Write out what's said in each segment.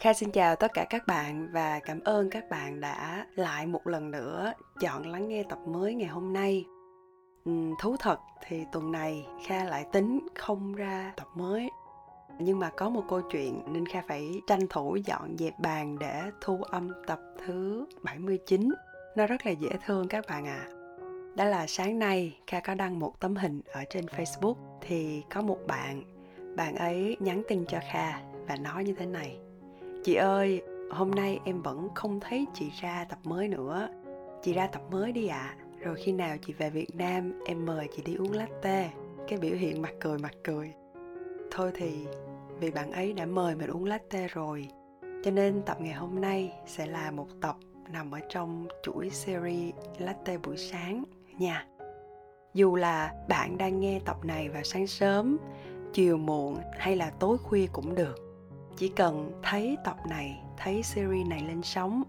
Kha xin chào tất cả các bạn và cảm ơn các bạn đã lại một lần nữa chọn lắng nghe tập mới ngày hôm nay. Thú thật thì tuần này Kha lại tính không ra tập mới nhưng mà có một câu chuyện nên Kha phải tranh thủ dọn dẹp bàn để thu âm tập thứ 79. Nó rất là dễ thương các bạn ạ. À. Đó là sáng nay Kha có đăng một tấm hình ở trên Facebook thì có một bạn, bạn ấy nhắn tin cho Kha và nói như thế này chị ơi, hôm nay em vẫn không thấy chị ra tập mới nữa. Chị ra tập mới đi ạ. À. rồi khi nào chị về việt nam, em mời chị đi uống latte. Cái biểu hiện mặt cười mặt cười. Thôi thì, vì bạn ấy đã mời mình uống latte rồi, cho nên tập ngày hôm nay sẽ là một tập nằm ở trong chuỗi series latte buổi sáng nha. Dù là bạn đang nghe tập này vào sáng sớm, chiều muộn hay là tối khuya cũng được chỉ cần thấy tập này, thấy series này lên sóng,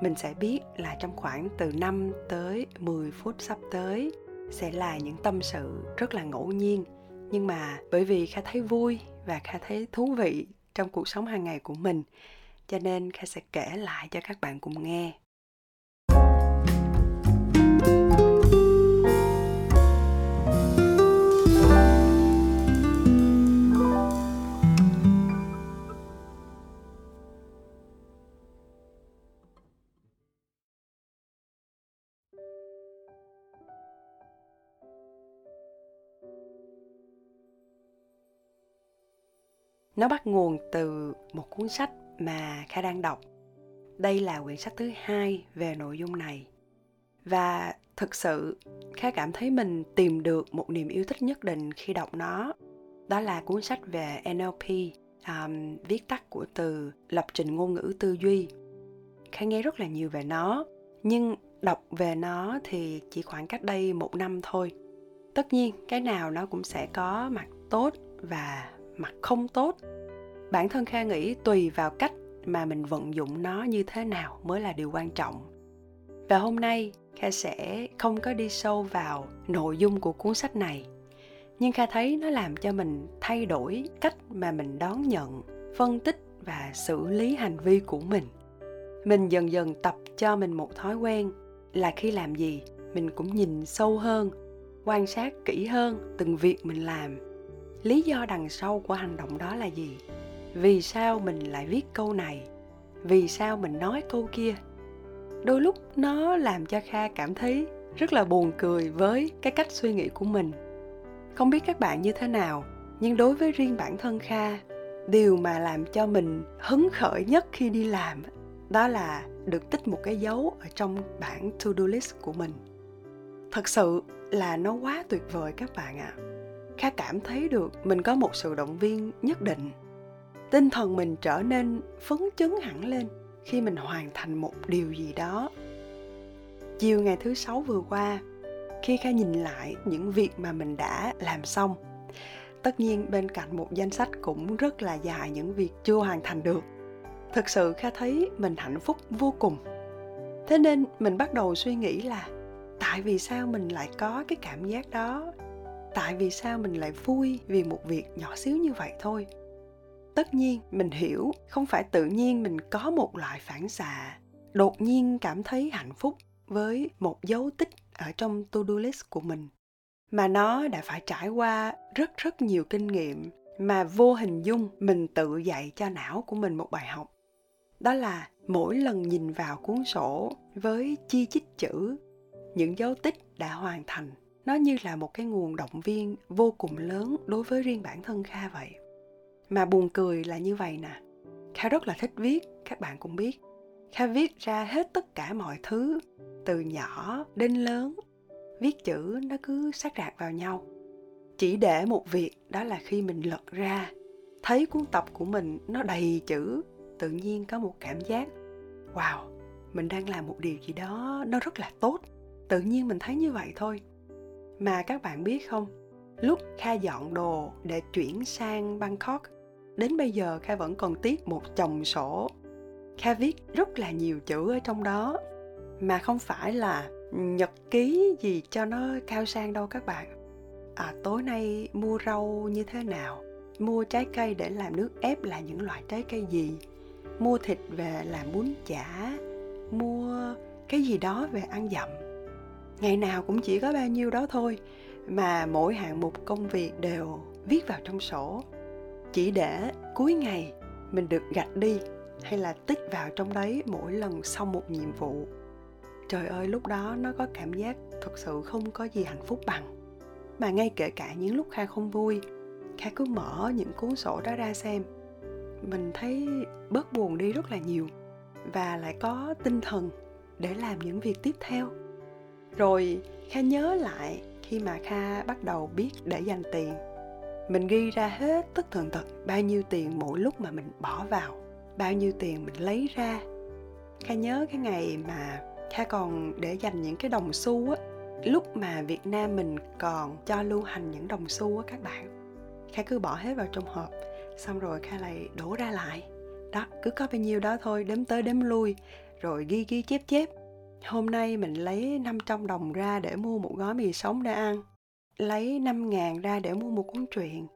mình sẽ biết là trong khoảng từ 5 tới 10 phút sắp tới sẽ là những tâm sự rất là ngẫu nhiên. Nhưng mà bởi vì kha thấy vui và kha thấy thú vị trong cuộc sống hàng ngày của mình, cho nên kha sẽ kể lại cho các bạn cùng nghe. Nó bắt nguồn từ một cuốn sách mà kha đang đọc. Đây là quyển sách thứ hai về nội dung này. Và thực sự kha cảm thấy mình tìm được một niềm yêu thích nhất định khi đọc nó. Đó là cuốn sách về nlp um, viết tắt của từ lập trình ngôn ngữ tư duy. Kha nghe rất là nhiều về nó nhưng đọc về nó thì chỉ khoảng cách đây một năm thôi. Tất nhiên cái nào nó cũng sẽ có mặt tốt và mặt không tốt. Bản thân kha nghĩ tùy vào cách mà mình vận dụng nó như thế nào mới là điều quan trọng. Và hôm nay, kha sẽ không có đi sâu vào nội dung của cuốn sách này. Nhưng kha thấy nó làm cho mình thay đổi cách mà mình đón nhận, phân tích và xử lý hành vi của mình. Mình dần dần tập cho mình một thói quen là khi làm gì, mình cũng nhìn sâu hơn, quan sát kỹ hơn từng việc mình làm lý do đằng sau của hành động đó là gì? Vì sao mình lại viết câu này? Vì sao mình nói câu kia? Đôi lúc nó làm cho kha cảm thấy rất là buồn cười với cái cách suy nghĩ của mình. Không biết các bạn như thế nào, nhưng đối với riêng bản thân kha, điều mà làm cho mình hứng khởi nhất khi đi làm đó là được tích một cái dấu ở trong bảng to do list của mình. Thật sự là nó quá tuyệt vời các bạn ạ. à kha cảm thấy được mình có một sự động viên nhất định. Tinh thần mình trở nên phấn chấn hẳn lên khi mình hoàn thành một điều gì đó. Chiều ngày thứ sáu vừa qua, khi kha nhìn lại những việc mà mình đã làm xong, tất nhiên bên cạnh một danh sách cũng rất là dài những việc chưa hoàn thành được. Thực sự kha thấy mình hạnh phúc vô cùng. Thế nên mình bắt đầu suy nghĩ là tại vì sao mình lại có cái cảm giác đó? Tại vì sao mình lại vui vì một việc nhỏ xíu như vậy thôi? Tất nhiên, mình hiểu, không phải tự nhiên mình có một loại phản xạ, đột nhiên cảm thấy hạnh phúc với một dấu tích ở trong to do list của mình. Mà nó đã phải trải qua rất rất nhiều kinh nghiệm mà vô hình dung mình tự dạy cho não của mình một bài học. Đó là mỗi lần nhìn vào cuốn sổ với chi chít chữ, những dấu tích đã hoàn thành nó như là một cái nguồn động viên vô cùng lớn đối với riêng bản thân kha vậy. Mà buồn cười là như vậy nè. Kha rất là thích viết, các bạn cũng biết. Kha viết ra hết tất cả mọi thứ, từ nhỏ đến lớn. Viết chữ nó cứ sát rạc vào nhau. Chỉ để một việc, đó là khi mình lật ra, thấy cuốn tập của mình nó đầy chữ, tự nhiên có một cảm giác, wow, mình đang làm một điều gì đó nó rất là tốt. Tự nhiên mình thấy như vậy thôi mà các bạn biết không? Lúc kha dọn đồ để chuyển sang bangkok, đến bây giờ kha vẫn còn tiếc một chồng sổ. Kha viết rất là nhiều chữ ở trong đó. Mà không phải là nhật ký gì cho nó cao sang đâu các bạn. À tối nay mua rau như thế nào? Mua trái cây để làm nước ép là những loại trái cây gì? Mua thịt về làm bún chả? Mua cái gì đó về ăn dặm? Ngày nào cũng chỉ có bao nhiêu đó thôi mà mỗi hạng mục công việc đều viết vào trong sổ. Chỉ để cuối ngày mình được gạch đi hay là tích vào trong đấy mỗi lần xong một nhiệm vụ. Trời ơi, lúc đó nó có cảm giác thực sự không có gì hạnh phúc bằng. Mà ngay kể cả những lúc kha không vui, kha cứ mở những cuốn sổ đó ra xem. Mình thấy bớt buồn đi rất là nhiều và lại có tinh thần để làm những việc tiếp theo rồi kha nhớ lại khi mà kha bắt đầu biết để dành tiền. Mình ghi ra hết tất thường tật bao nhiêu tiền mỗi lúc mà mình bỏ vào, bao nhiêu tiền mình lấy ra. Kha nhớ cái ngày mà kha còn để dành những cái đồng xu á, lúc mà việt nam mình còn cho lưu hành những đồng xu á các bạn. Kha cứ bỏ hết vào trong hộp, xong rồi kha lại đổ ra lại. Đó, cứ có bao nhiêu đó thôi, đếm tới đếm lui, rồi ghi ghi chép chép hôm nay mình lấy 500 đồng ra để mua một gói mì sống để ăn. Lấy 5 ngàn ra để mua một cuốn truyện.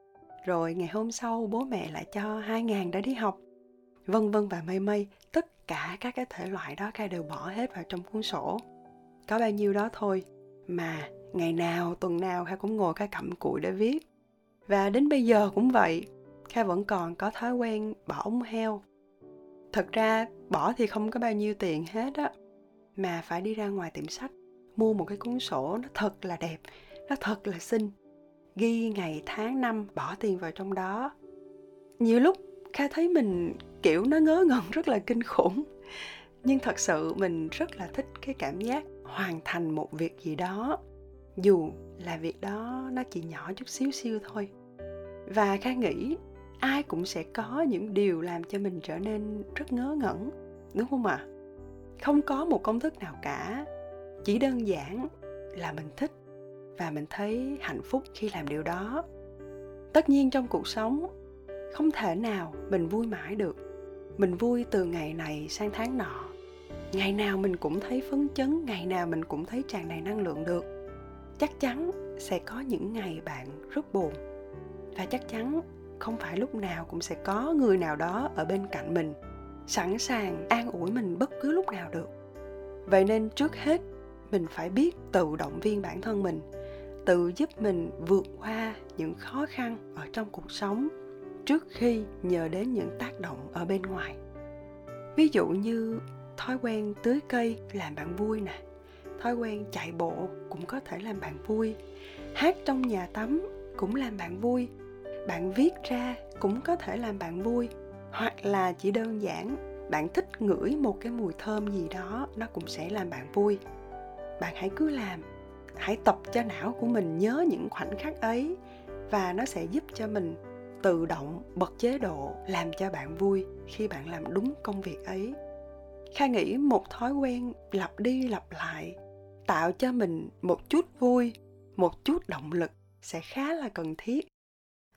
Rồi ngày hôm sau bố mẹ lại cho 2 ngàn để đi học. Vân vân và mây mây, tất cả các cái thể loại đó Kha đều bỏ hết vào trong cuốn sổ. Có bao nhiêu đó thôi, mà ngày nào, tuần nào Kha cũng ngồi Kha cặm cụi để viết. Và đến bây giờ cũng vậy, Kha vẫn còn có thói quen bỏ ống heo. Thật ra, bỏ thì không có bao nhiêu tiền hết á mà phải đi ra ngoài tiệm sách, mua một cái cuốn sổ nó thật là đẹp, nó thật là xinh. Ghi ngày, tháng, năm, bỏ tiền vào trong đó. Nhiều lúc kha thấy mình, kiểu, nó ngớ ngẩn, rất là kinh khủng. Nhưng thật sự mình rất là thích cái cảm giác hoàn thành một việc gì đó, dù là việc đó nó chỉ nhỏ chút xíu xíu thôi. Và kha nghĩ ai cũng sẽ có những điều làm cho mình trở nên rất ngớ ngẩn, đúng không ạ? à? Không có một công thức nào cả. Chỉ đơn giản là mình thích và mình thấy hạnh phúc khi làm điều đó. Tất nhiên trong cuộc sống, không thể nào mình vui mãi được. Mình vui từ ngày này sang tháng nọ. Ngày nào mình cũng thấy phấn chấn, ngày nào mình cũng thấy tràn đầy năng lượng được. Chắc chắn sẽ có những ngày bạn rất buồn. Và chắc chắn không phải lúc nào cũng sẽ có người nào đó ở bên cạnh mình sẵn sàng an ủi mình bất cứ lúc nào được. Vậy nên trước hết, mình phải biết tự động viên bản thân mình, tự giúp mình vượt qua những khó khăn ở trong cuộc sống trước khi nhờ đến những tác động ở bên ngoài. Ví dụ như thói quen tưới cây làm bạn vui nè, thói quen chạy bộ cũng có thể làm bạn vui, hát trong nhà tắm cũng làm bạn vui, bạn viết ra cũng có thể làm bạn vui hoặc là chỉ đơn giản bạn thích ngửi một cái mùi thơm gì đó, nó cũng sẽ làm bạn vui. Bạn hãy cứ làm, hãy tập cho não của mình nhớ những khoảnh khắc ấy và nó sẽ giúp cho mình tự động bật chế độ làm cho bạn vui khi bạn làm đúng công việc ấy. Kha nghĩ một thói quen lặp đi lặp lại tạo cho mình một chút vui, một chút động lực sẽ khá là cần thiết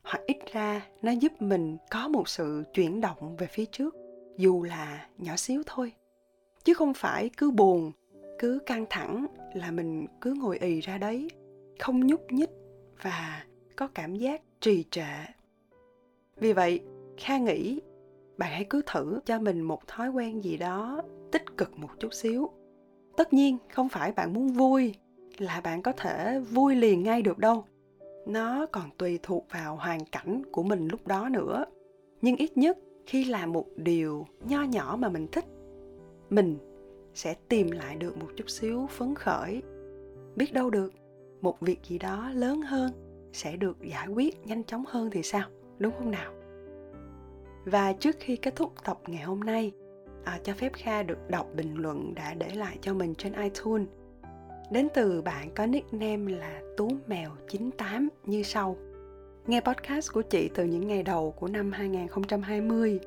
hoặc ít ra nó giúp mình có một sự chuyển động về phía trước, dù là nhỏ xíu thôi. Chứ không phải cứ buồn, cứ căng thẳng là mình cứ ngồi ì ra đấy, không nhúc nhích và có cảm giác trì trệ. Vì vậy, kha nghĩ bạn hãy cứ thử cho mình một thói quen gì đó tích cực một chút xíu. Tất nhiên không phải bạn muốn vui là bạn có thể vui liền ngay được đâu nó còn tùy thuộc vào hoàn cảnh của mình lúc đó nữa. Nhưng ít nhất khi làm một điều nho nhỏ mà mình thích mình sẽ tìm lại được một chút xíu phấn khởi. Biết đâu được một việc gì đó lớn hơn sẽ được giải quyết nhanh chóng hơn thì sao? Đúng không nào? Và trước khi kết thúc tập ngày hôm nay à, cho phép kha được đọc bình luận đã để lại cho mình trên itunes đến từ bạn có nickname là tú mèo 98 như sau. Nghe podcast của chị từ những ngày đầu của năm 2020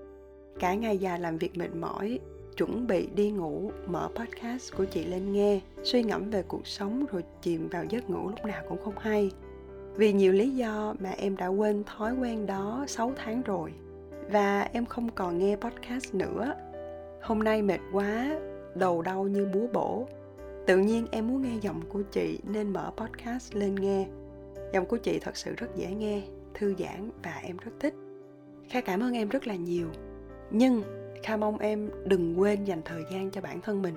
cả ngày dài làm việc mệt mỏi, chuẩn bị đi ngủ, mở podcast của chị lên nghe, suy ngẫm về cuộc sống rồi chìm vào giấc ngủ lúc nào cũng không hay. Vì nhiều lý do mà em đã quên thói quen đó 6 tháng rồi, và em không còn nghe podcast nữa. Hôm nay mệt quá, đầu đau như búa bổ tự nhiên em muốn nghe giọng của chị nên mở podcast lên nghe. Giọng của chị thật sự rất dễ nghe, thư giãn và em rất thích. Kha cảm ơn em rất là nhiều. Nhưng kha mong em đừng quên dành thời gian cho bản thân mình.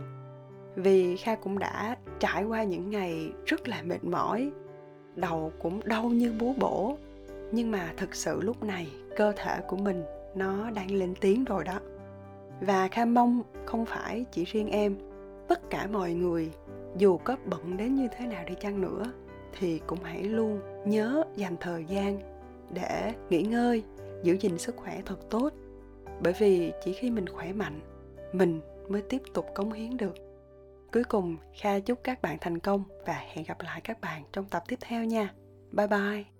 Vì kha cũng đã trải qua những ngày rất là mệt mỏi đầu cũng đau như búa bổ. Nhưng mà thực sự lúc này, cơ thể của mình nó đang lên tiếng rồi đó. Và kha mong không phải chỉ riêng em tất cả mọi người, dù có bận đến như thế nào đi chăng nữa, thì cũng hãy luôn nhớ dành thời gian để nghỉ ngơi, giữ gìn sức khỏe thật tốt. Bởi vì chỉ khi mình khỏe mạnh, mình mới tiếp tục cống hiến được. Cuối cùng, kha chúc các bạn thành công và hẹn gặp lại các bạn trong tập tiếp theo nha. Bye bye!